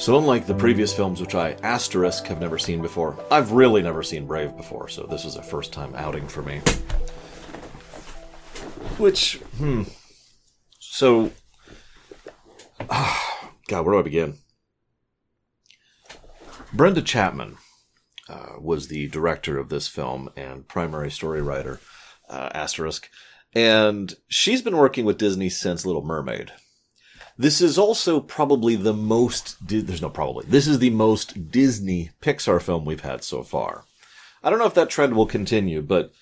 So, unlike the previous films, which I asterisk have never seen before, I've really never seen Brave before, so this was a first time outing for me. Which, hmm. So, God, where do I begin? Brenda Chapman uh, was the director of this film and primary story writer, uh, asterisk, and she's been working with Disney since Little Mermaid. This is also probably the most, there's no probably, this is the most Disney Pixar film we've had so far. I don't know if that trend will continue, but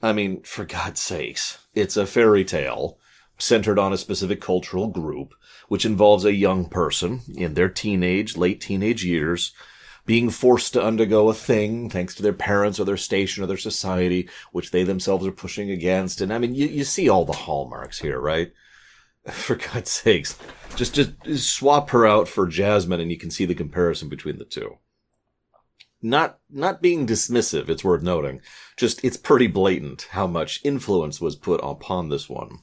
I mean, for God's sakes, it's a fairy tale centered on a specific cultural group, which involves a young person in their teenage, late teenage years, being forced to undergo a thing thanks to their parents or their station or their society, which they themselves are pushing against. And I mean, you, you see all the hallmarks here, right? For God's sakes, just, just swap her out for Jasmine and you can see the comparison between the two. Not not being dismissive it's worth noting. Just it's pretty blatant how much influence was put upon this one.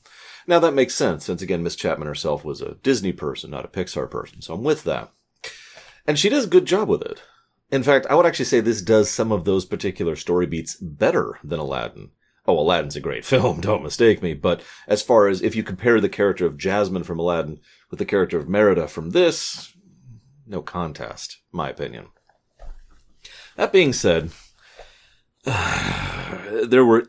Now that makes sense since again miss chapman herself was a disney person not a pixar person so i'm with that. And she does a good job with it. In fact i would actually say this does some of those particular story beats better than aladdin oh aladdin's a great film don't mistake me but as far as if you compare the character of jasmine from aladdin with the character of merida from this no contest my opinion that being said, there were,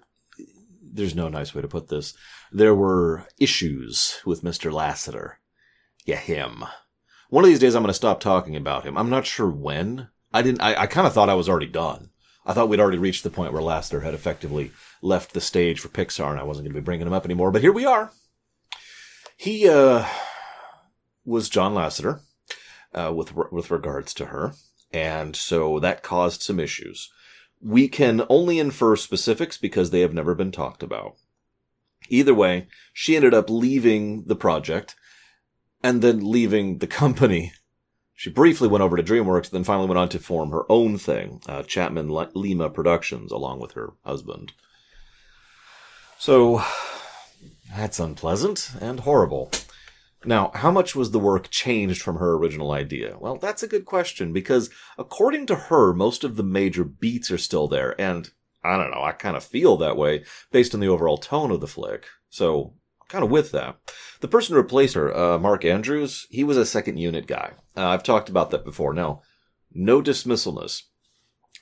there's no nice way to put this. There were issues with Mr. Lasseter. Yeah, him. One of these days I'm going to stop talking about him. I'm not sure when. I didn't, I, I kind of thought I was already done. I thought we'd already reached the point where Lasseter had effectively left the stage for Pixar and I wasn't going to be bringing him up anymore, but here we are. He, uh, was John Lasseter, uh, with, with regards to her. And so that caused some issues. We can only infer specifics because they have never been talked about. Either way, she ended up leaving the project and then leaving the company. She briefly went over to DreamWorks, then finally went on to form her own thing, uh, Chapman Lima Productions, along with her husband. So, that's unpleasant and horrible. Now, how much was the work changed from her original idea? Well, that's a good question because according to her, most of the major beats are still there. And I don't know, I kind of feel that way based on the overall tone of the flick. So, kind of with that. The person who replaced her, uh, Mark Andrews, he was a second unit guy. Uh, I've talked about that before. Now, no dismissalness.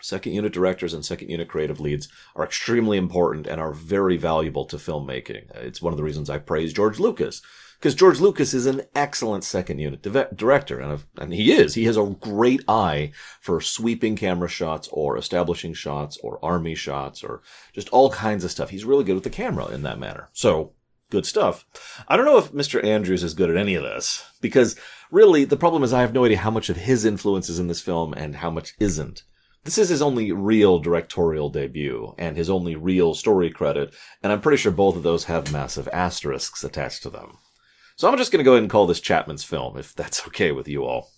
Second unit directors and second unit creative leads are extremely important and are very valuable to filmmaking. It's one of the reasons I praise George Lucas because George Lucas is an excellent second unit director, and, and he is. He has a great eye for sweeping camera shots, or establishing shots, or army shots, or just all kinds of stuff. He's really good with the camera in that manner. So good stuff. I don't know if Mr. Andrews is good at any of this because really the problem is I have no idea how much of his influence is in this film and how much isn't. This is his only real directorial debut and his only real story credit, and I'm pretty sure both of those have massive asterisks attached to them. So I'm just going to go ahead and call this Chapman's film, if that's okay with you all.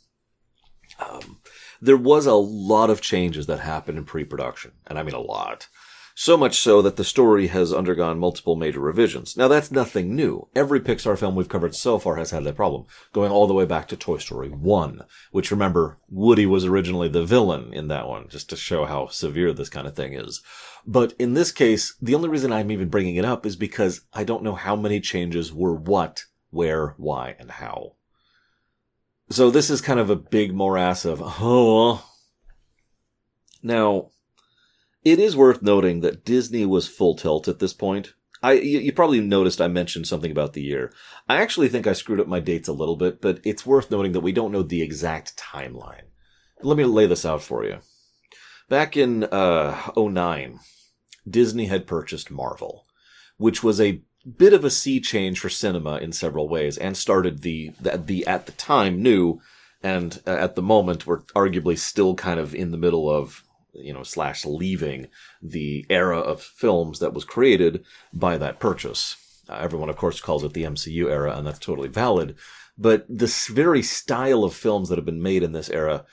Um, there was a lot of changes that happened in pre-production, and I mean a lot. So much so that the story has undergone multiple major revisions. Now that's nothing new. Every Pixar film we've covered so far has had that problem, going all the way back to Toy Story 1, which remember, Woody was originally the villain in that one, just to show how severe this kind of thing is. But in this case, the only reason I'm even bringing it up is because I don't know how many changes were what where, why, and how. So this is kind of a big morass of, oh. Now, it is worth noting that Disney was full tilt at this point. I, you, probably noticed I mentioned something about the year. I actually think I screwed up my dates a little bit, but it's worth noting that we don't know the exact timeline. Let me lay this out for you. Back in, uh, 09, Disney had purchased Marvel, which was a bit of a sea change for cinema in several ways and started the, the, the at the time new and uh, at the moment we're arguably still kind of in the middle of you know slash leaving the era of films that was created by that purchase uh, everyone of course calls it the MCU era and that's totally valid but this very style of films that have been made in this era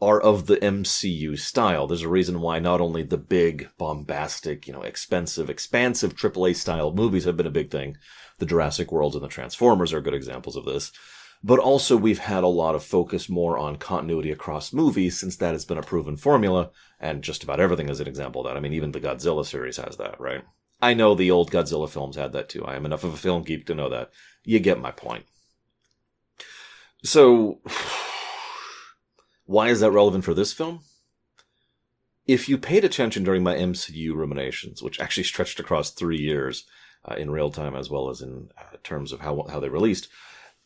are of the MCU style. There's a reason why not only the big, bombastic, you know, expensive, expansive AAA style movies have been a big thing. The Jurassic Worlds and the Transformers are good examples of this. But also we've had a lot of focus more on continuity across movies since that has been a proven formula, and just about everything is an example of that. I mean, even the Godzilla series has that, right? I know the old Godzilla films had that too. I am enough of a film geek to know that. You get my point. So, why is that relevant for this film? If you paid attention during my MCU ruminations, which actually stretched across three years uh, in real time as well as in uh, terms of how how they released,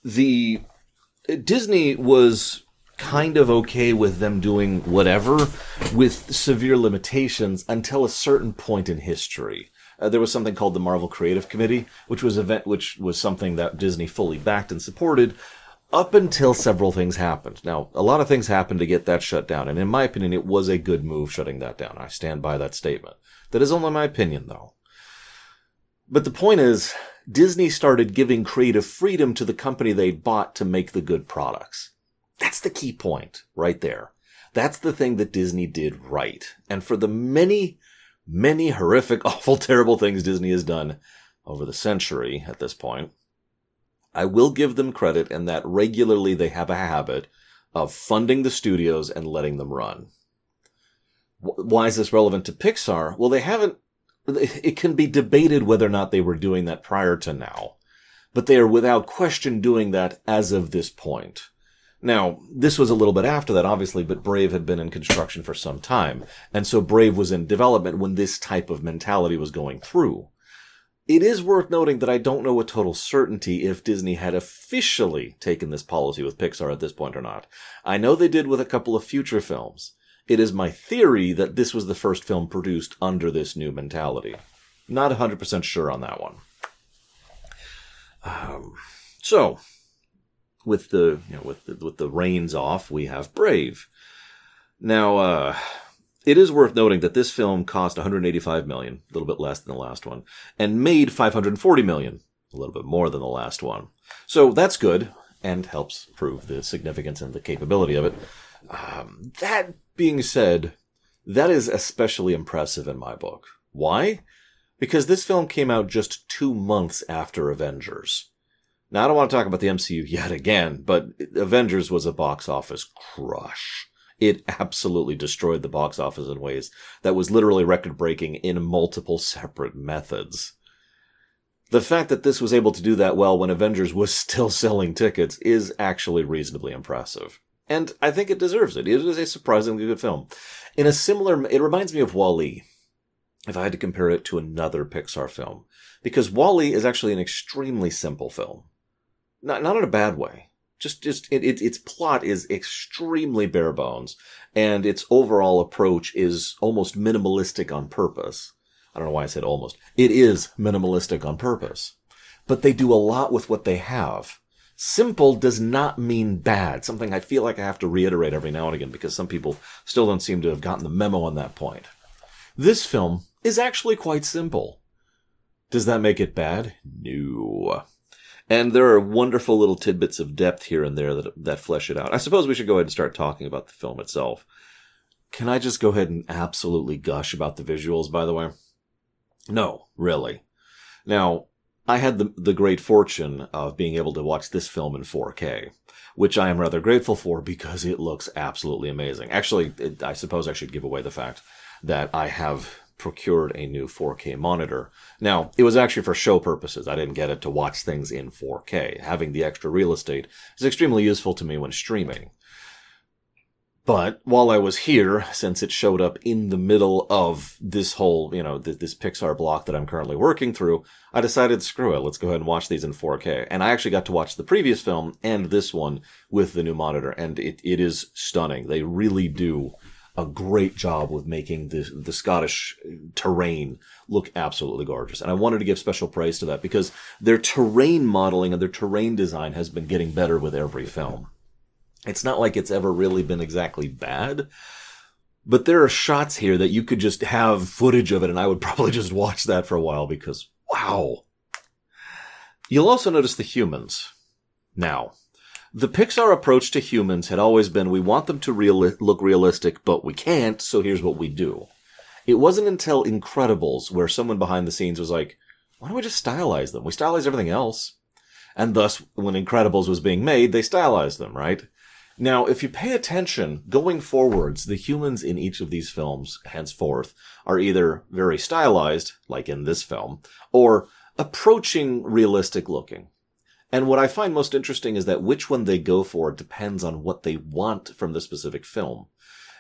the Disney was kind of okay with them doing whatever with severe limitations until a certain point in history. Uh, there was something called the Marvel Creative Committee, which was event which was something that Disney fully backed and supported up until several things happened. Now, a lot of things happened to get that shut down, and in my opinion, it was a good move shutting that down. I stand by that statement. That is only my opinion, though. But the point is, Disney started giving creative freedom to the company they'd bought to make the good products. That's the key point, right there. That's the thing that Disney did right. And for the many, many horrific, awful, terrible things Disney has done over the century at this point, I will give them credit in that regularly they have a habit of funding the studios and letting them run. Why is this relevant to Pixar? Well, they haven't, it can be debated whether or not they were doing that prior to now, but they are without question doing that as of this point. Now, this was a little bit after that, obviously, but Brave had been in construction for some time. And so Brave was in development when this type of mentality was going through. It is worth noting that I don't know with total certainty if Disney had officially taken this policy with Pixar at this point or not. I know they did with a couple of future films. It is my theory that this was the first film produced under this new mentality. Not 100% sure on that one. Um, so, with the you know with the, with the reins off, we have Brave. Now, uh, it is worth noting that this film cost 185 million, a little bit less than the last one, and made 540 million, a little bit more than the last one. So that's good and helps prove the significance and the capability of it. Um, that being said, that is especially impressive in my book. Why? Because this film came out just two months after Avengers. Now, I don't want to talk about the MCU yet again, but Avengers was a box office crush it absolutely destroyed the box office in ways that was literally record breaking in multiple separate methods. The fact that this was able to do that well when Avengers was still selling tickets is actually reasonably impressive. And I think it deserves it. It is a surprisingly good film. In a similar, it reminds me of WALL-E, if I had to compare it to another Pixar film. Because WALL-E is actually an extremely simple film. Not, not in a bad way just just it, it, its plot is extremely bare bones and its overall approach is almost minimalistic on purpose i don't know why i said almost it is minimalistic on purpose but they do a lot with what they have simple does not mean bad something i feel like i have to reiterate every now and again because some people still don't seem to have gotten the memo on that point this film is actually quite simple does that make it bad no and there are wonderful little tidbits of depth here and there that, that flesh it out. I suppose we should go ahead and start talking about the film itself. Can I just go ahead and absolutely gush about the visuals, by the way? No, really. Now, I had the, the great fortune of being able to watch this film in 4K, which I am rather grateful for because it looks absolutely amazing. Actually, it, I suppose I should give away the fact that I have procured a new 4K monitor. Now, it was actually for show purposes. I didn't get it to watch things in 4K. Having the extra real estate is extremely useful to me when streaming. But while I was here, since it showed up in the middle of this whole, you know, th- this Pixar block that I'm currently working through, I decided, screw it, let's go ahead and watch these in 4K. And I actually got to watch the previous film and this one with the new monitor, and it, it is stunning. They really do a great job with making the the Scottish terrain look absolutely gorgeous. And I wanted to give special praise to that because their terrain modeling and their terrain design has been getting better with every film. It's not like it's ever really been exactly bad, but there are shots here that you could just have footage of it and I would probably just watch that for a while because wow. You'll also notice the humans. Now, the Pixar approach to humans had always been we want them to real- look realistic, but we can't, so here's what we do. It wasn't until Incredibles where someone behind the scenes was like, why don't we just stylize them? We stylize everything else. And thus, when Incredibles was being made, they stylized them, right? Now, if you pay attention, going forwards, the humans in each of these films, henceforth, are either very stylized, like in this film, or approaching realistic looking. And what I find most interesting is that which one they go for depends on what they want from the specific film.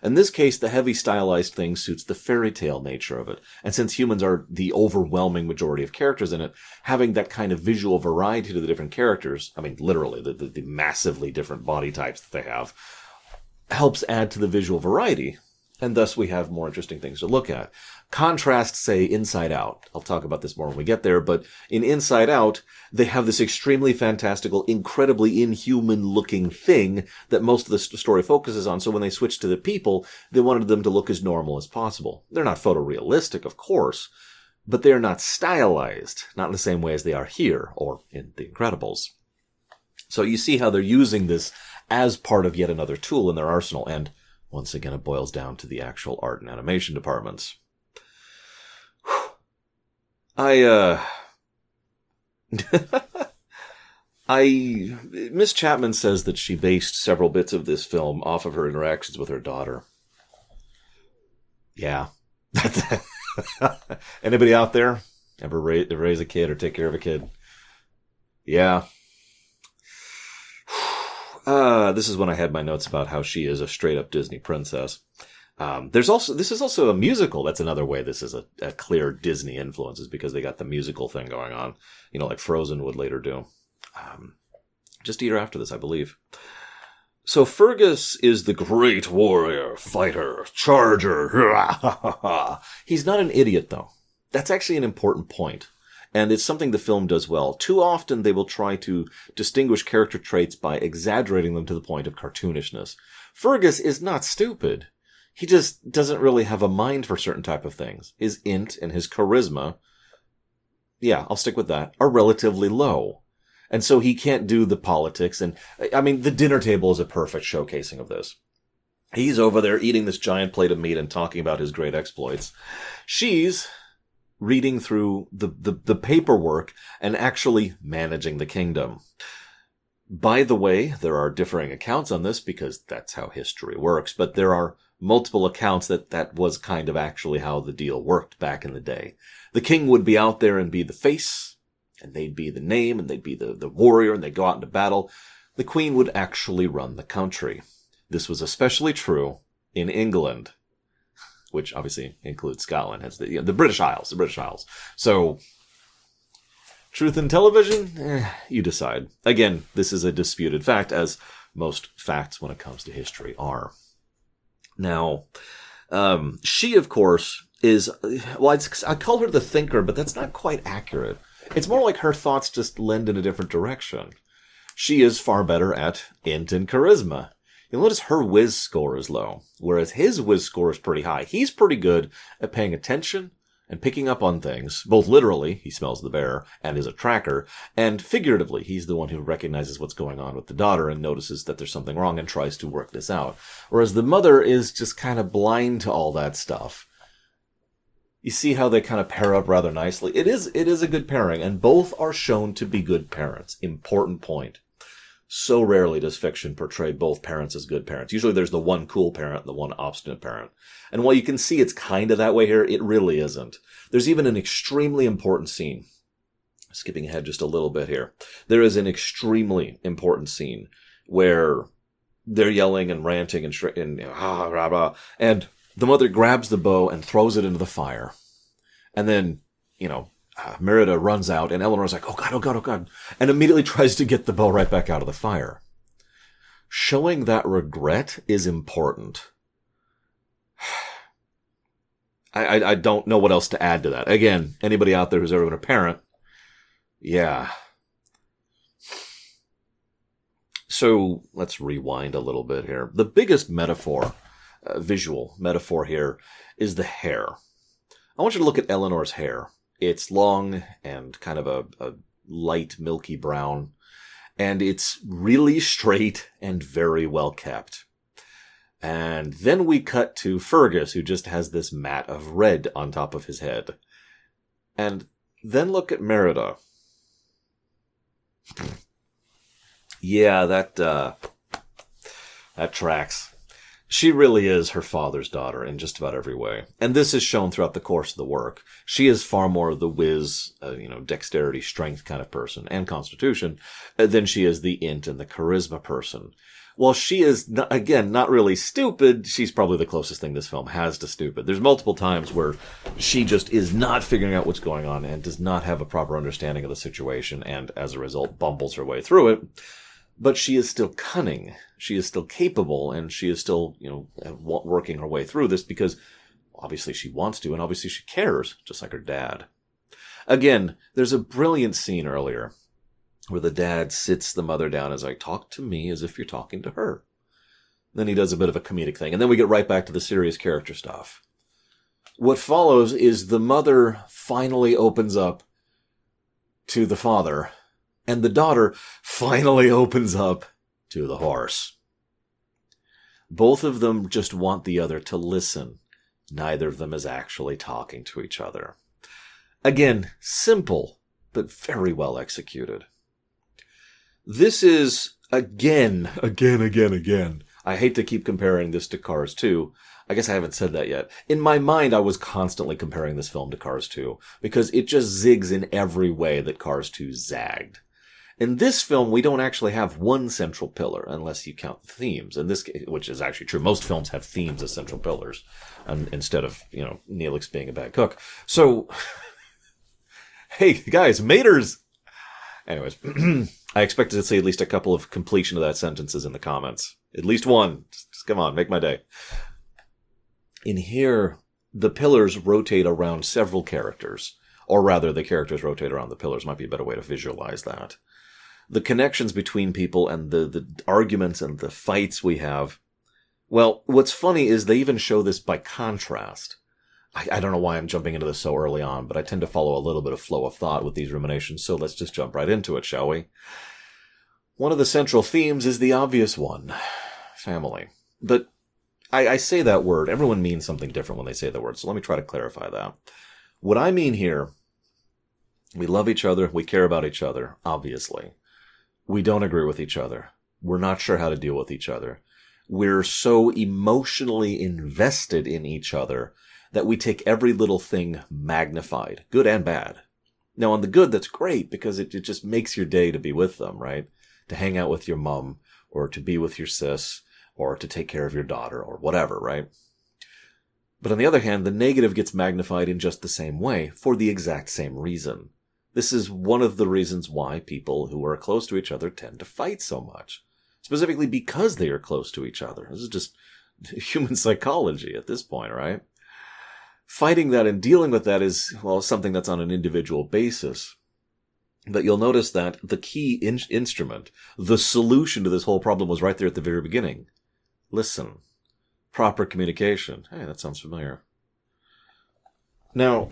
In this case, the heavy stylized thing suits the fairy tale nature of it. And since humans are the overwhelming majority of characters in it, having that kind of visual variety to the different characters, I mean, literally, the, the, the massively different body types that they have, helps add to the visual variety. And thus we have more interesting things to look at. Contrast, say, Inside Out. I'll talk about this more when we get there, but in Inside Out, they have this extremely fantastical, incredibly inhuman looking thing that most of the story focuses on. So when they switched to the people, they wanted them to look as normal as possible. They're not photorealistic, of course, but they're not stylized, not in the same way as they are here or in The Incredibles. So you see how they're using this as part of yet another tool in their arsenal, and once again, it boils down to the actual art and animation departments. I, uh, I, Miss Chapman says that she based several bits of this film off of her interactions with her daughter. Yeah. Anybody out there ever raise, raise a kid or take care of a kid? Yeah. Uh, this is when I had my notes about how she is a straight up Disney princess. Um, there's also this is also a musical. That's another way this is a, a, clear Disney influence is because they got the musical thing going on. You know, like Frozen would later do. Um, just a year after this, I believe. So Fergus is the great warrior, fighter, charger. He's not an idiot though. That's actually an important point. And it's something the film does well. Too often they will try to distinguish character traits by exaggerating them to the point of cartoonishness. Fergus is not stupid he just doesn't really have a mind for certain type of things. His int and his charisma, yeah, I'll stick with that, are relatively low. And so he can't do the politics. And I mean, the dinner table is a perfect showcasing of this. He's over there eating this giant plate of meat and talking about his great exploits. She's reading through the, the, the paperwork and actually managing the kingdom. By the way, there are differing accounts on this because that's how history works, but there are multiple accounts that that was kind of actually how the deal worked back in the day. The king would be out there and be the face, and they'd be the name, and they'd be the, the warrior, and they'd go out into battle. The queen would actually run the country. This was especially true in England, which obviously includes Scotland, has the, you know, the British Isles, the British Isles. So, truth in television, eh, you decide. Again, this is a disputed fact, as most facts when it comes to history are. Now, um, she, of course, is, well, I call her the thinker, but that's not quite accurate. It's more like her thoughts just lend in a different direction. She is far better at int and charisma. You'll notice her whiz score is low, whereas his whiz score is pretty high. He's pretty good at paying attention and picking up on things, both literally, he smells the bear and is a tracker, and figuratively, he's the one who recognizes what's going on with the daughter and notices that there's something wrong and tries to work this out. Whereas the mother is just kind of blind to all that stuff. You see how they kind of pair up rather nicely. It is, it is a good pairing, and both are shown to be good parents. Important point. So rarely does fiction portray both parents as good parents. Usually there's the one cool parent and the one obstinate parent. And while you can see it's kind of that way here, it really isn't. There's even an extremely important scene. Skipping ahead just a little bit here. There is an extremely important scene where they're yelling and ranting and, sh- and ah, blah, blah, and the mother grabs the bow and throws it into the fire. And then, you know, Merida runs out, and Elinor's like, "Oh God, oh God, oh God," and immediately tries to get the bow right back out of the fire. Showing that regret is important. I, I, I don't know what else to add to that. Again, anybody out there who's ever been a parent, yeah. So let's rewind a little bit here. The biggest metaphor, uh, visual metaphor here, is the hair. I want you to look at Elinor's hair. It's long and kind of a, a light milky brown, and it's really straight and very well kept. And then we cut to Fergus, who just has this mat of red on top of his head. And then look at Merida. Yeah, that uh, that tracks. She really is her father's daughter in just about every way, and this is shown throughout the course of the work. She is far more the whiz, uh, you know, dexterity, strength kind of person, and constitution, uh, than she is the int and the charisma person. While she is not, again not really stupid, she's probably the closest thing this film has to stupid. There's multiple times where she just is not figuring out what's going on and does not have a proper understanding of the situation, and as a result, bumbles her way through it but she is still cunning. She is still capable, and she is still, you know, uh, working her way through this because obviously she wants to, and obviously she cares, just like her dad. Again, there's a brilliant scene earlier where the dad sits the mother down as I talk to me as if you're talking to her. Then he does a bit of a comedic thing, and then we get right back to the serious character stuff. What follows is the mother finally opens up to the father and the daughter finally opens up to the horse. Both of them just want the other to listen. Neither of them is actually talking to each other. Again, simple, but very well executed. This is, again, again, again, again. I hate to keep comparing this to Cars 2. I guess I haven't said that yet. In my mind, I was constantly comparing this film to Cars 2 because it just zigs in every way that Cars 2 zagged. In this film, we don't actually have one central pillar unless you count the themes. In this, which is actually true, most films have themes as central pillars, instead of you know Neelix being a bad cook. So, hey guys, maters. Anyways, I expected to see at least a couple of completion of that sentences in the comments. At least one. Just, just come on, make my day. In here, the pillars rotate around several characters, or rather, the characters rotate around the pillars. Might be a better way to visualize that the connections between people and the, the arguments and the fights we have. Well, what's funny is they even show this by contrast. I, I, don't know why I'm jumping into this so early on, but I tend to follow a little bit of flow of thought with these ruminations, so let's just jump right into it, shall we? One of the central themes is the obvious one family. But I, I say that word, everyone means something different when they say the word, so let me try to clarify that. What I mean here, we love each other, we care about each other, obviously we don't agree with each other. We're not sure how to deal with each other. We're so emotionally invested in each other that we take every little thing magnified, good and bad. Now, on the good, that's great because it, it just makes your day to be with them, right? To hang out with your mom or to be with your sis or to take care of your daughter or whatever, right? But on the other hand, the negative gets magnified in just the same way for the exact same reason. This is one of the reasons why people who are close to each other tend to fight so much. Specifically because they are close to each other. This is just human psychology at this point, right? Fighting that and dealing with that is, well, something that's on an individual basis. But you'll notice that the key in- instrument, the solution to this whole problem was right there at the very beginning. Listen. Proper communication. Hey, that sounds familiar. Now,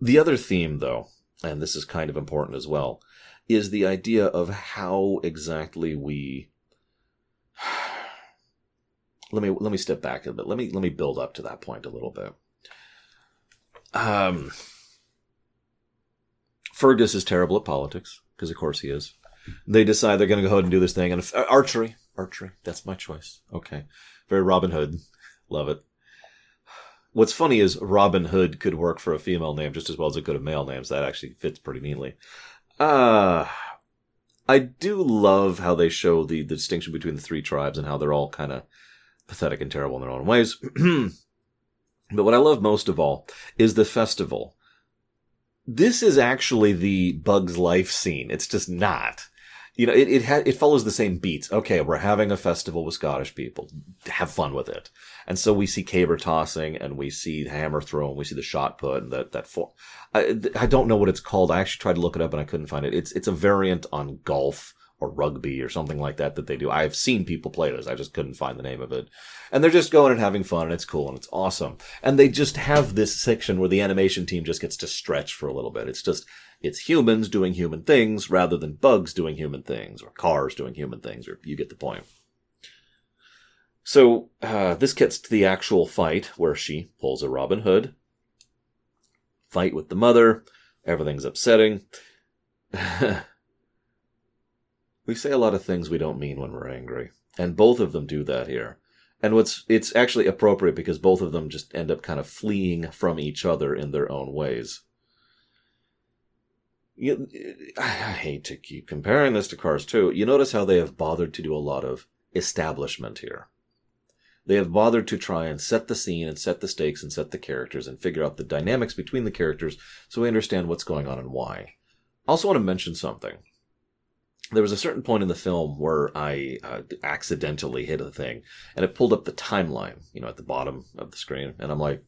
the other theme, though, and this is kind of important as well, is the idea of how exactly we. let me let me step back a bit. Let me let me build up to that point a little bit. Um, Fergus is terrible at politics because, of course, he is. They decide they're going to go ahead and do this thing, and if, archery, archery. That's my choice. Okay, very Robin Hood. Love it. What's funny is Robin Hood could work for a female name just as well as it could have male names. That actually fits pretty neatly. Uh, I do love how they show the, the distinction between the three tribes and how they're all kind of pathetic and terrible in their own ways. but what I love most of all is the festival. This is actually the Bug's Life scene. It's just not you know, it it, ha- it follows the same beats. Okay, we're having a festival with Scottish people. Have fun with it. And so we see caber tossing, and we see hammer throwing, we see the shot put, and that that. I, I don't know what it's called. I actually tried to look it up, and I couldn't find it. It's it's a variant on golf or rugby or something like that that they do. I've seen people play this. I just couldn't find the name of it. And they're just going and having fun and it's cool and it's awesome. And they just have this section where the animation team just gets to stretch for a little bit. It's just it's humans doing human things rather than bugs doing human things or cars doing human things, or you get the point. So uh, this gets to the actual fight where she pulls a Robin Hood. Fight with the mother. Everything's upsetting. We say a lot of things we don't mean when we're angry, and both of them do that here. And what's it's actually appropriate because both of them just end up kind of fleeing from each other in their own ways. You, I hate to keep comparing this to Cars 2. You notice how they have bothered to do a lot of establishment here. They have bothered to try and set the scene and set the stakes and set the characters and figure out the dynamics between the characters so we understand what's going on and why. I also want to mention something. There was a certain point in the film where I uh, accidentally hit a thing and it pulled up the timeline, you know, at the bottom of the screen. And I'm like,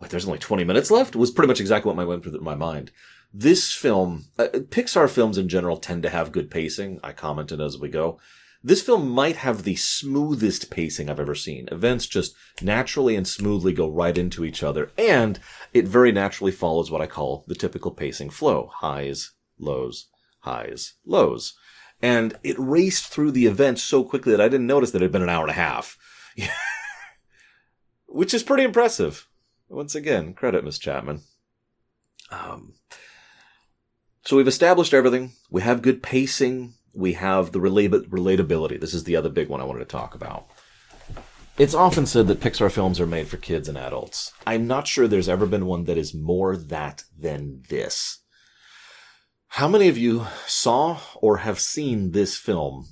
wait, there's only 20 minutes left? It was pretty much exactly what went through my mind. This film, uh, Pixar films in general tend to have good pacing. I commented as we go. This film might have the smoothest pacing I've ever seen. Events just naturally and smoothly go right into each other, and it very naturally follows what I call the typical pacing flow. Highs, lows, highs, lows. And it raced through the events so quickly that I didn't notice that it had been an hour and a half. Which is pretty impressive. Once again, credit Miss Chapman. Um, so we've established everything. We have good pacing we have the relatability. This is the other big one I wanted to talk about. It's often said that Pixar films are made for kids and adults. I'm not sure there's ever been one that is more that than this. How many of you saw or have seen this film,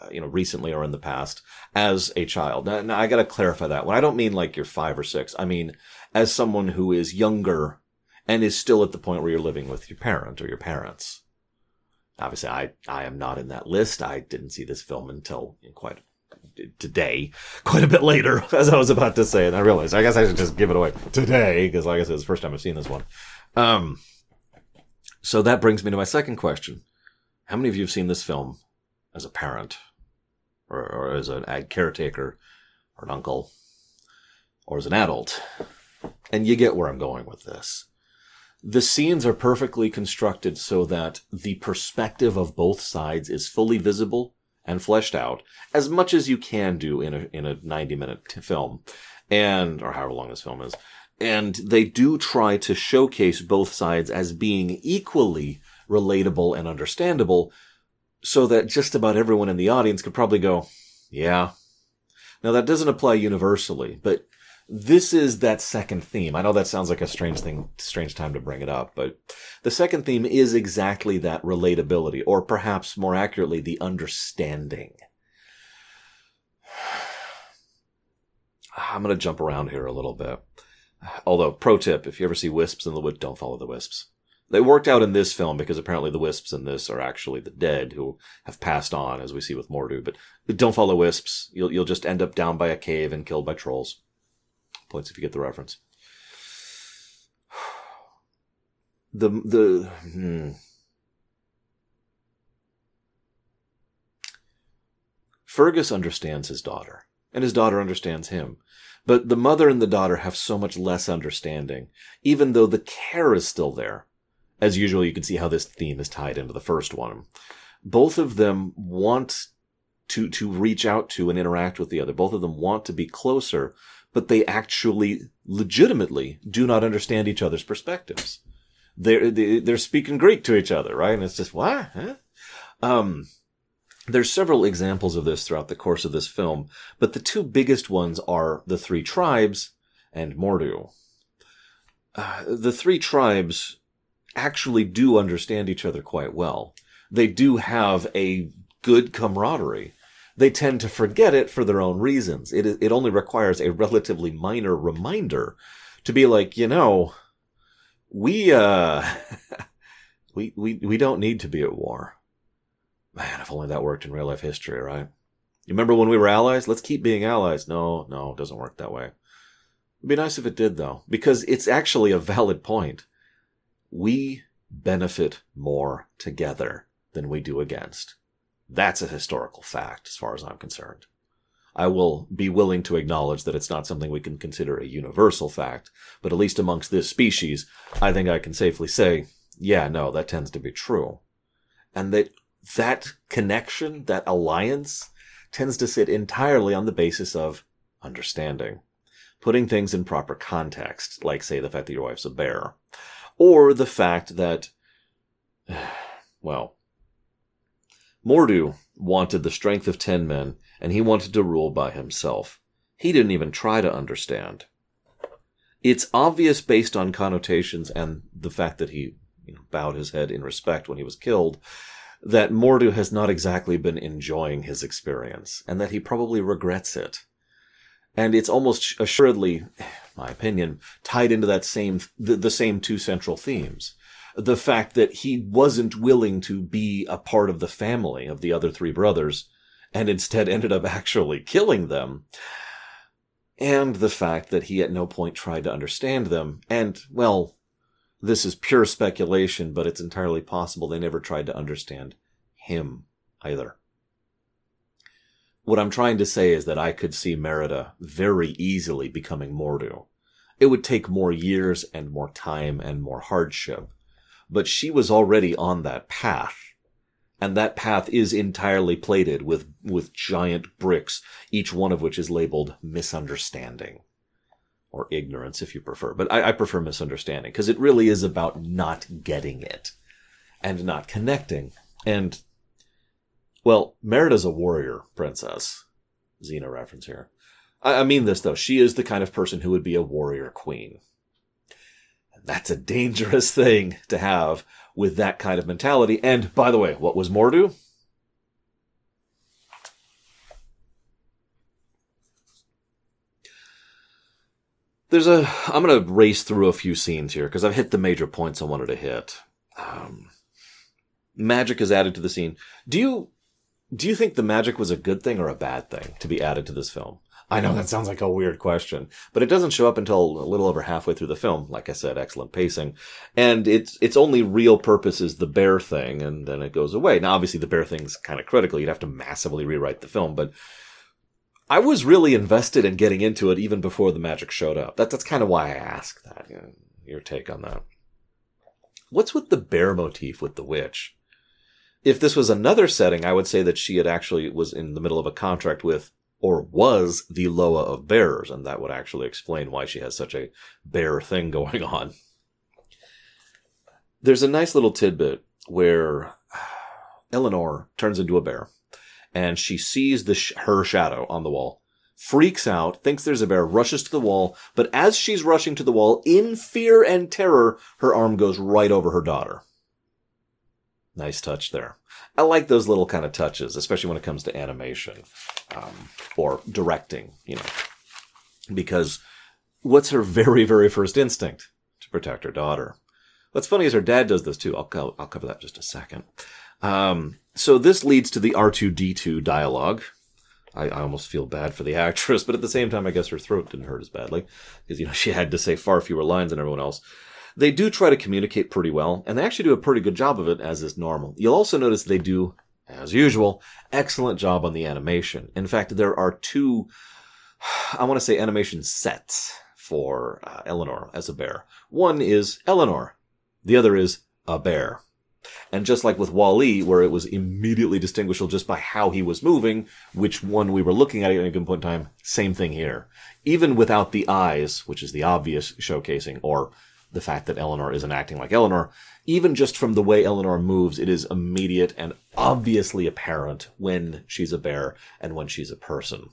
uh, you know, recently or in the past as a child? Now, now I got to clarify that. When I don't mean like you're five or six, I mean as someone who is younger and is still at the point where you're living with your parent or your parents obviously I, I am not in that list. I didn't see this film until quite today, quite a bit later, as I was about to say, and I realized I guess I should just give it away today because, like I said, it's the first time I've seen this one. Um, so that brings me to my second question: How many of you have seen this film as a parent, or, or as a caretaker, or an uncle, or as an adult? And you get where I'm going with this the scenes are perfectly constructed so that the perspective of both sides is fully visible and fleshed out as much as you can do in a in a 90 minute film and or however long this film is. And they do try to showcase both sides as being equally relatable and understandable so that just about everyone in the audience could probably go yeah. Now that doesn't apply universally but this is that second theme. I know that sounds like a strange thing, strange time to bring it up, but the second theme is exactly that relatability, or perhaps more accurately, the understanding. I'm going to jump around here a little bit. Although, pro tip, if you ever see wisps in the wood, don't follow the wisps. They worked out in this film because apparently the wisps in this are actually the dead who have passed on, as we see with Mordu. But don't follow wisps. You'll, you'll just end up down by a cave and killed by trolls points if you get the reference. The the hmm. Fergus understands his daughter, and his daughter understands him. But the mother and the daughter have so much less understanding, even though the care is still there. As usual, you can see how this theme is tied into the first one. Both of them want to, to reach out to and interact with the other. Both of them want to be closer, but they actually legitimately do not understand each other's perspectives. They're, they're speaking Greek to each other, right? And it's just, why? Huh? Um, there's several examples of this throughout the course of this film, but the two biggest ones are the three tribes and Mordu. Uh, the three tribes actually do understand each other quite well. They do have a good camaraderie they tend to forget it for their own reasons. It, it only requires a relatively minor reminder to be like, you know, we, uh, we, we, we don't need to be at war. Man, if only that worked in real life history, right? You remember when we were allies? Let's keep being allies. No, no, it doesn't work that way. It'd be nice if it did, though, because it's actually a valid point. We benefit more together than we do against. That's a historical fact as far as I'm concerned. I will be willing to acknowledge that it's not something we can consider a universal fact, but at least amongst this species, I think I can safely say, yeah, no, that tends to be true. And that that connection, that alliance, tends to sit entirely on the basis of understanding, putting things in proper context, like, say, the fact that your wife's a bear, or the fact that, well, Mordu wanted the strength of ten men, and he wanted to rule by himself. He didn't even try to understand. It's obvious based on connotations and the fact that he you know, bowed his head in respect when he was killed that Mordu has not exactly been enjoying his experience and that he probably regrets it. And it's almost assuredly, my opinion, tied into that same, the, the same two central themes. The fact that he wasn't willing to be a part of the family of the other three brothers and instead ended up actually killing them. And the fact that he at no point tried to understand them. And, well, this is pure speculation, but it's entirely possible they never tried to understand him either. What I'm trying to say is that I could see Merida very easily becoming Mordu. It would take more years and more time and more hardship, but she was already on that path. And that path is entirely plated with, with giant bricks, each one of which is labeled misunderstanding. Or ignorance, if you prefer. But I, I prefer misunderstanding, because it really is about not getting it. And not connecting. And well, Merida's a warrior princess. Xena reference here. I, I mean this though. She is the kind of person who would be a warrior queen. That's a dangerous thing to have with that kind of mentality. And by the way, what was Mordu? There's a. I'm going to race through a few scenes here because I've hit the major points I wanted to hit. Um, magic is added to the scene. Do you do you think the magic was a good thing or a bad thing to be added to this film? I know that sounds like a weird question, but it doesn't show up until a little over halfway through the film. Like I said, excellent pacing. And its, its only real purpose is the bear thing, and then it goes away. Now, obviously, the bear thing's kind of critical. You'd have to massively rewrite the film, but I was really invested in getting into it even before the magic showed up. That, that's kind of why I asked that. You know, your take on that. What's with the bear motif with the witch? If this was another setting, I would say that she had actually was in the middle of a contract with or was the Loa of bearers, and that would actually explain why she has such a bear thing going on. There's a nice little tidbit where Elinor turns into a bear, and she sees the sh- her shadow on the wall, freaks out, thinks there's a bear, rushes to the wall, but as she's rushing to the wall, in fear and terror, her arm goes right over her daughter. Nice touch there. I like those little kind of touches, especially when it comes to animation um, or directing, you know, because what's her very, very first instinct? To protect her daughter. What's funny is her dad does this too. I'll, co- I'll cover that in just a second. Um, so this leads to the R2D2 dialogue. I, I, almost feel bad for the actress, but at the same time, I guess her throat didn't hurt as badly because, you know, she had to say far fewer lines than everyone else. They do try to communicate pretty well, and they actually do a pretty good job of it, as is normal. You'll also notice they do, as usual, excellent job on the animation. In fact, there are two, I want to say animation sets for uh, Elinor as a bear. One is Elinor. The other is a bear. And just like with WALL-E, where it was immediately distinguishable just by how he was moving, which one we were looking at at any given point in time, same thing here. Even without the eyes, which is the obvious showcasing, or the fact that Elinor isn't acting like Elinor. Even just from the way Elinor moves, it is immediate and obviously apparent when she's a bear and when she's a person.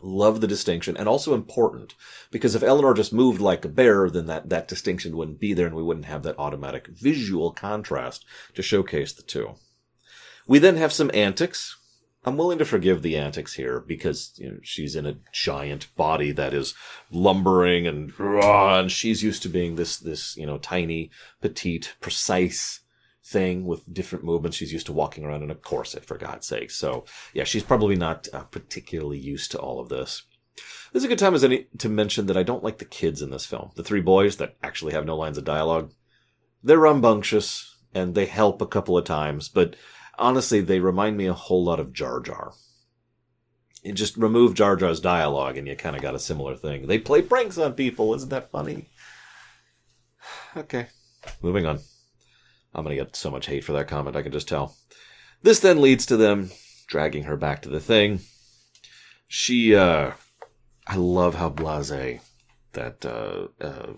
Love the distinction and also important because if Elinor just moved like a bear, then that, that distinction wouldn't be there and we wouldn't have that automatic visual contrast to showcase the two. We then have some antics, I'm willing to forgive the antics here because you know, she's in a giant body that is lumbering and, and she's used to being this this you know tiny, petite, precise thing with different movements. She's used to walking around in a corset, for God's sake. So yeah, she's probably not uh, particularly used to all of this. This is a good time as any to mention that I don't like the kids in this film. The three boys that actually have no lines of dialogue. They're rambunctious and they help a couple of times, but honestly, they remind me a whole lot of Jar Jar. You just remove Jar Jar's dialogue and you kind of got a similar thing. They play pranks on people. Isn't that funny? Okay, moving on. I'm going to get so much hate for that comment, I can just tell. This then leads to them dragging her back to the thing. She, uh, I love how blase that, uh, uh,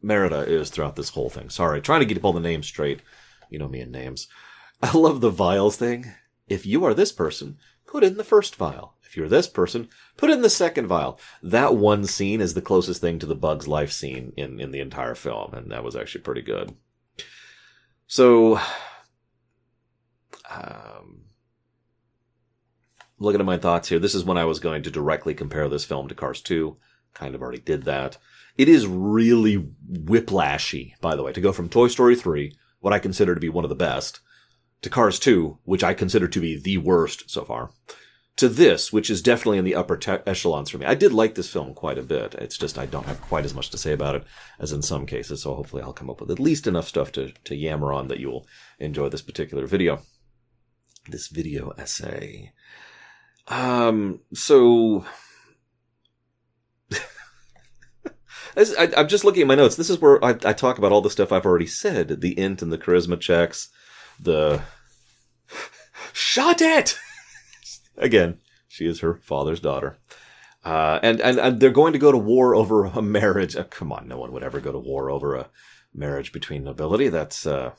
Merida is throughout this whole thing. Sorry, trying to get all the names straight. You know me and names. I love the vials thing. If you are this person, put in the first vial. If you're this person, put in the second vial. That one scene is the closest thing to the Bug's life scene in, in the entire film, and that was actually pretty good. So, um, looking at my thoughts here, this is when I was going to directly compare this film to Cars 2. Kind of already did that. It is really whiplashy, by the way, to go from Toy Story 3, what I consider to be one of the best, to Cars 2, which I consider to be the worst so far, to this, which is definitely in the upper te- echelons for me. I did like this film quite a bit. It's just I don't have quite as much to say about it as in some cases, so hopefully I'll come up with at least enough stuff to, to yammer on that you will enjoy this particular video. This video essay. Um, so I, am just looking at my notes. This is where I, I, talk about all the stuff I've already said: the int and the charisma checks, the shut it. Again, she is her father's daughter, uh, and, and and they're going to go to war over a marriage. Oh, come on, no one would ever go to war over a marriage between nobility. That's uh...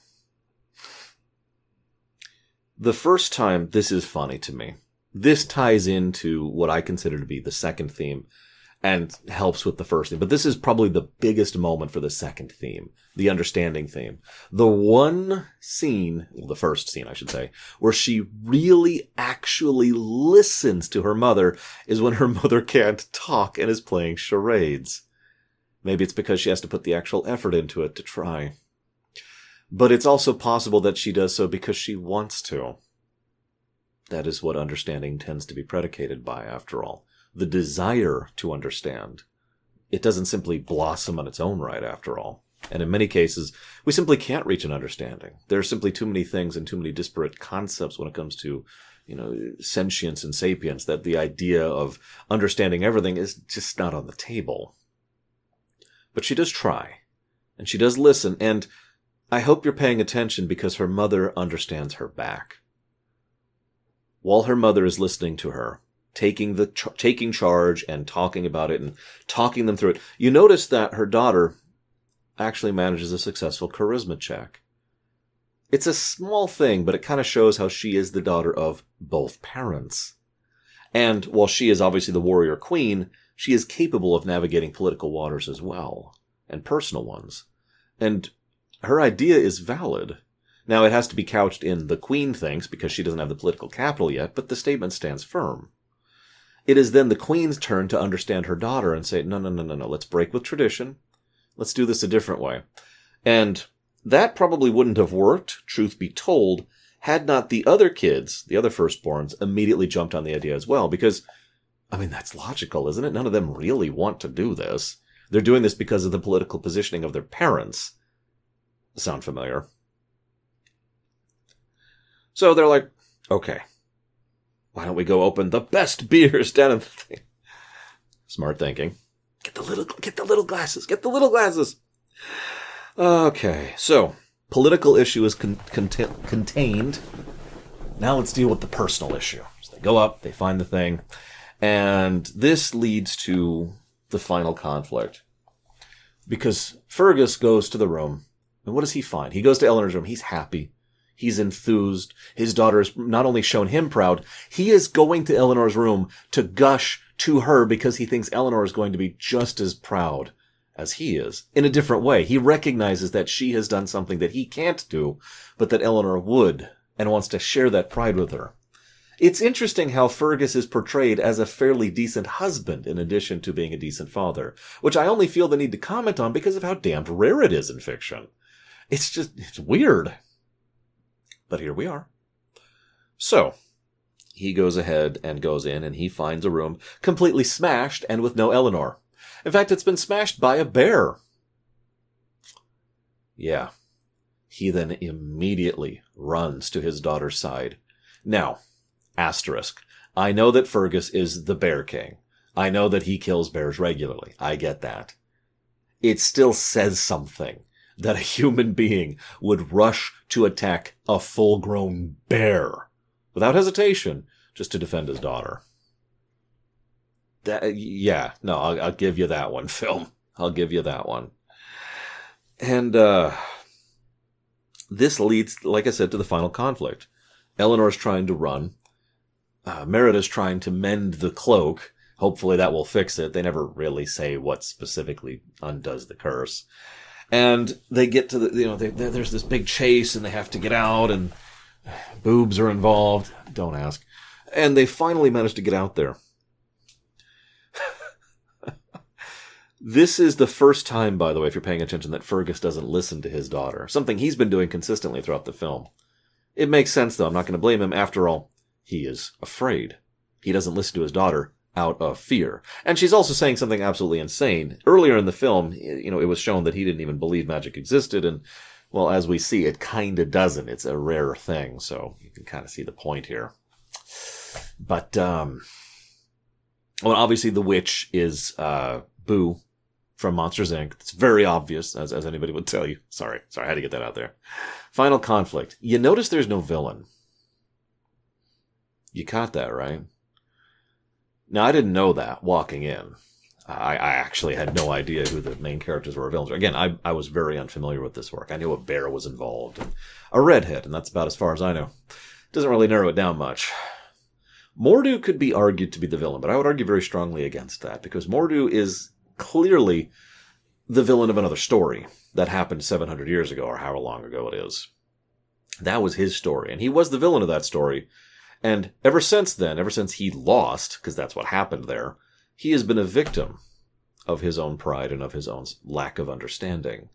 the first time. This is funny to me. This ties into what I consider to be the second theme and helps with the first theme. But this is probably the biggest moment for the second theme, the understanding theme. The one scene, well, the first scene, I should say, where she really actually listens to her mother is when her mother can't talk and is playing charades. Maybe it's because she has to put the actual effort into it to try. But it's also possible that she does so because she wants to. That is what understanding tends to be predicated by, after all the desire to understand. It doesn't simply blossom on its own right, after all. And in many cases, we simply can't reach an understanding. There are simply too many things and too many disparate concepts when it comes to, you know, sentience and sapience that the idea of understanding everything is just not on the table. But she does try. And she does listen. And I hope you're paying attention because her mother understands her back. While her mother is listening to her, taking the ch- taking charge and talking about it and talking them through it. You notice that her daughter actually manages a successful charisma check. It's a small thing, but it kind of shows how she is the daughter of both parents. And while she is obviously the warrior queen, she is capable of navigating political waters as well, and personal ones. And her idea is valid. Now, it has to be couched in the queen thinks because she doesn't have the political capital yet, but the statement stands firm. It is then the queen's turn to understand her daughter and say, no, no, no, no, no, let's break with tradition. Let's do this a different way. And that probably wouldn't have worked, truth be told, had not the other kids, the other firstborns, immediately jumped on the idea as well. Because, I mean, that's logical, isn't it? None of them really want to do this. They're doing this because of the political positioning of their parents. Sound familiar? So they're like, okay, why don't we go open the best beers down in the thing? Smart thinking. Get the little, get the little glasses. Get the little glasses. Okay, so political issue is con- cont- contained. Now let's deal with the personal issue. So they go up, they find the thing, and this leads to the final conflict. Because Fergus goes to the room, and what does he find? He goes to Elinor's room. He's happy. He's enthused. His daughter not only shown him proud, he is going to Elinor's room to gush to her because he thinks Elinor is going to be just as proud as he is in a different way. He recognizes that she has done something that he can't do, but that Elinor would and wants to share that pride with her. It's interesting how Fergus is portrayed as a fairly decent husband in addition to being a decent father, which I only feel the need to comment on because of how damned rare it is in fiction. It's just, it's weird. But here we are. So, he goes ahead and goes in and he finds a room completely smashed and with no Elinor. In fact, it's been smashed by a bear. Yeah. He then immediately runs to his daughter's side. Now, asterisk. I know that Fergus is the Bear King. I know that he kills bears regularly. I get that. It still says something that a human being would rush to attack a full grown bear without hesitation just to defend his daughter. That, yeah, no, I'll, I'll give you that one, film. I'll give you that one. And uh, this leads, like I said, to the final conflict. Elinor's trying to run. Uh, Merida's trying to mend the cloak. Hopefully that will fix it. They never really say what specifically undoes the curse. And they get to the, you know, they, they, there's this big chase and they have to get out and boobs are involved. Don't ask. And they finally manage to get out there. This is the first time, by the way, if you're paying attention, that Fergus doesn't listen to his daughter. Something he's been doing consistently throughout the film. It makes sense, though. I'm not going to blame him. After all, he is afraid. He doesn't listen to his daughter out of fear. And she's also saying something absolutely insane. Earlier in the film, you know, it was shown that he didn't even believe magic existed. And, well, as we see, it kind of doesn't. It's a rare thing. So you can kind of see the point here. But, um, well, obviously the witch is, uh, Boo, from Monsters Inc. It's very obvious, as, as anybody would tell you. Sorry, sorry, I had to get that out there. Final conflict. You notice there's no villain. You caught that, right? Now, I didn't know that walking in. I, I actually had no idea who the main characters were or villains. Again, I, I was very unfamiliar with this work. I knew a bear was involved, and a redhead, and that's about as far as I know. Doesn't really narrow it down much. Mor'du could be argued to be the villain, but I would argue very strongly against that because Mor'du is clearly the villain of another story that happened 700 years ago or however long ago it is. That was his story, and he was the villain of that story. And ever since then, ever since he lost, because that's what happened there, he has been a victim of his own pride and of his own lack of understanding.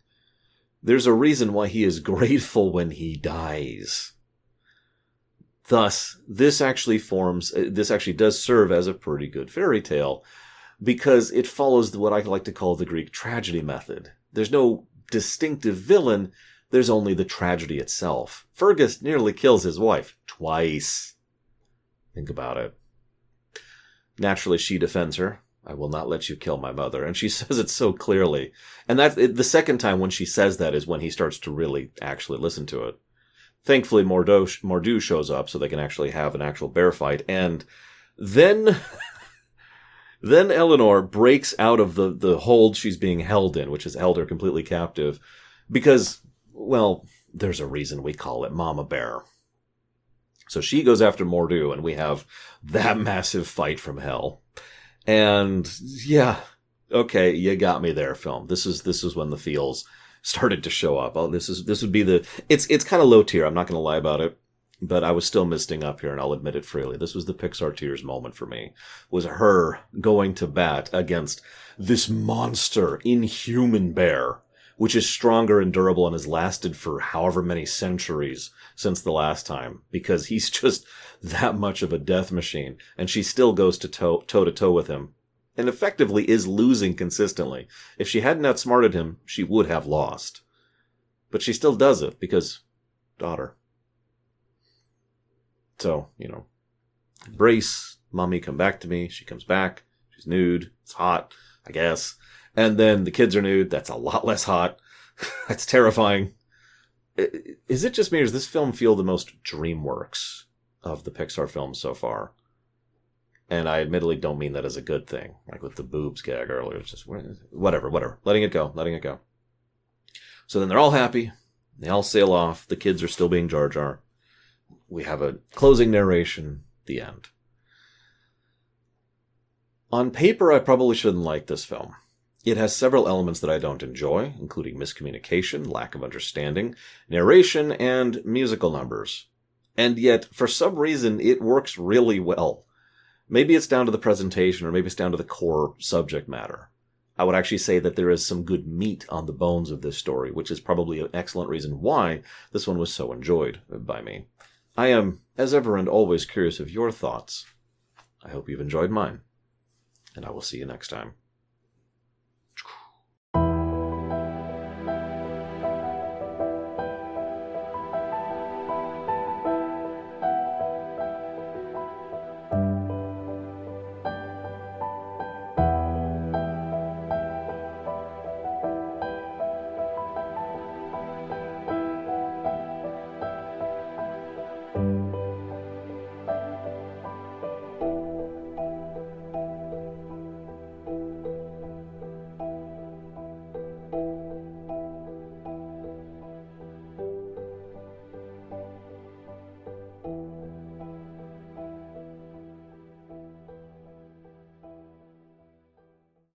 There's a reason why he is grateful when he dies. Thus, this actually forms, uh, this actually does serve as a pretty good fairy tale because it follows what I like to call the Greek tragedy method. There's no distinctive villain, there's only the tragedy itself. Fergus nearly kills his wife twice. Think about it. Naturally, she defends her. I will not let you kill my mother. And she says it so clearly. And that the second time when she says that is when he starts to really actually listen to it. Thankfully, Mor'du, Mor'du shows up so they can actually have an actual bear fight. And then Then Elinor breaks out of the, the hold she's being held in, which has held her completely captive, because, well, there's a reason we call it Mama Bear. So she goes after Mor'du, and we have that massive fight from hell. And yeah, okay, you got me there, film. This is this is when the feels started to show up. Oh, this is this would be the it's it's kind of low tier. I'm not going to lie about it but I was still misting up here, and I'll admit it freely. This was the Pixar tears moment for me. Was her going to bat against this monster, inhuman bear, which is stronger and durable and has lasted for however many centuries since the last time, because he's just that much of a death machine, and she still goes to toe, toe to toe with him, and effectively is losing consistently. If she hadn't outsmarted him, she would have lost. But she still does it because daughter. So, you know, brace, mommy, come back to me. She comes back. She's nude. It's hot, I guess. And then the kids are nude. That's a lot less hot. That's terrifying. Is it just me or does this film feel the most DreamWorks of the Pixar films so far? And I admittedly don't mean that as a good thing, like with the boobs gag earlier. It's just whatever, whatever. Letting it go, letting it go. So then they're all happy. They all sail off. The kids are still being Jar Jar we have a closing narration, the end. On paper, I probably shouldn't like this film. It has several elements that I don't enjoy, including miscommunication, lack of understanding, narration, and musical numbers. And yet, for some reason, it works really well. Maybe it's down to the presentation, or maybe it's down to the core subject matter. I would actually say that there is some good meat on the bones of this story, which is probably an excellent reason why this one was so enjoyed by me. I am, as ever and always, curious of your thoughts. I hope you've enjoyed mine, and I will see you next time.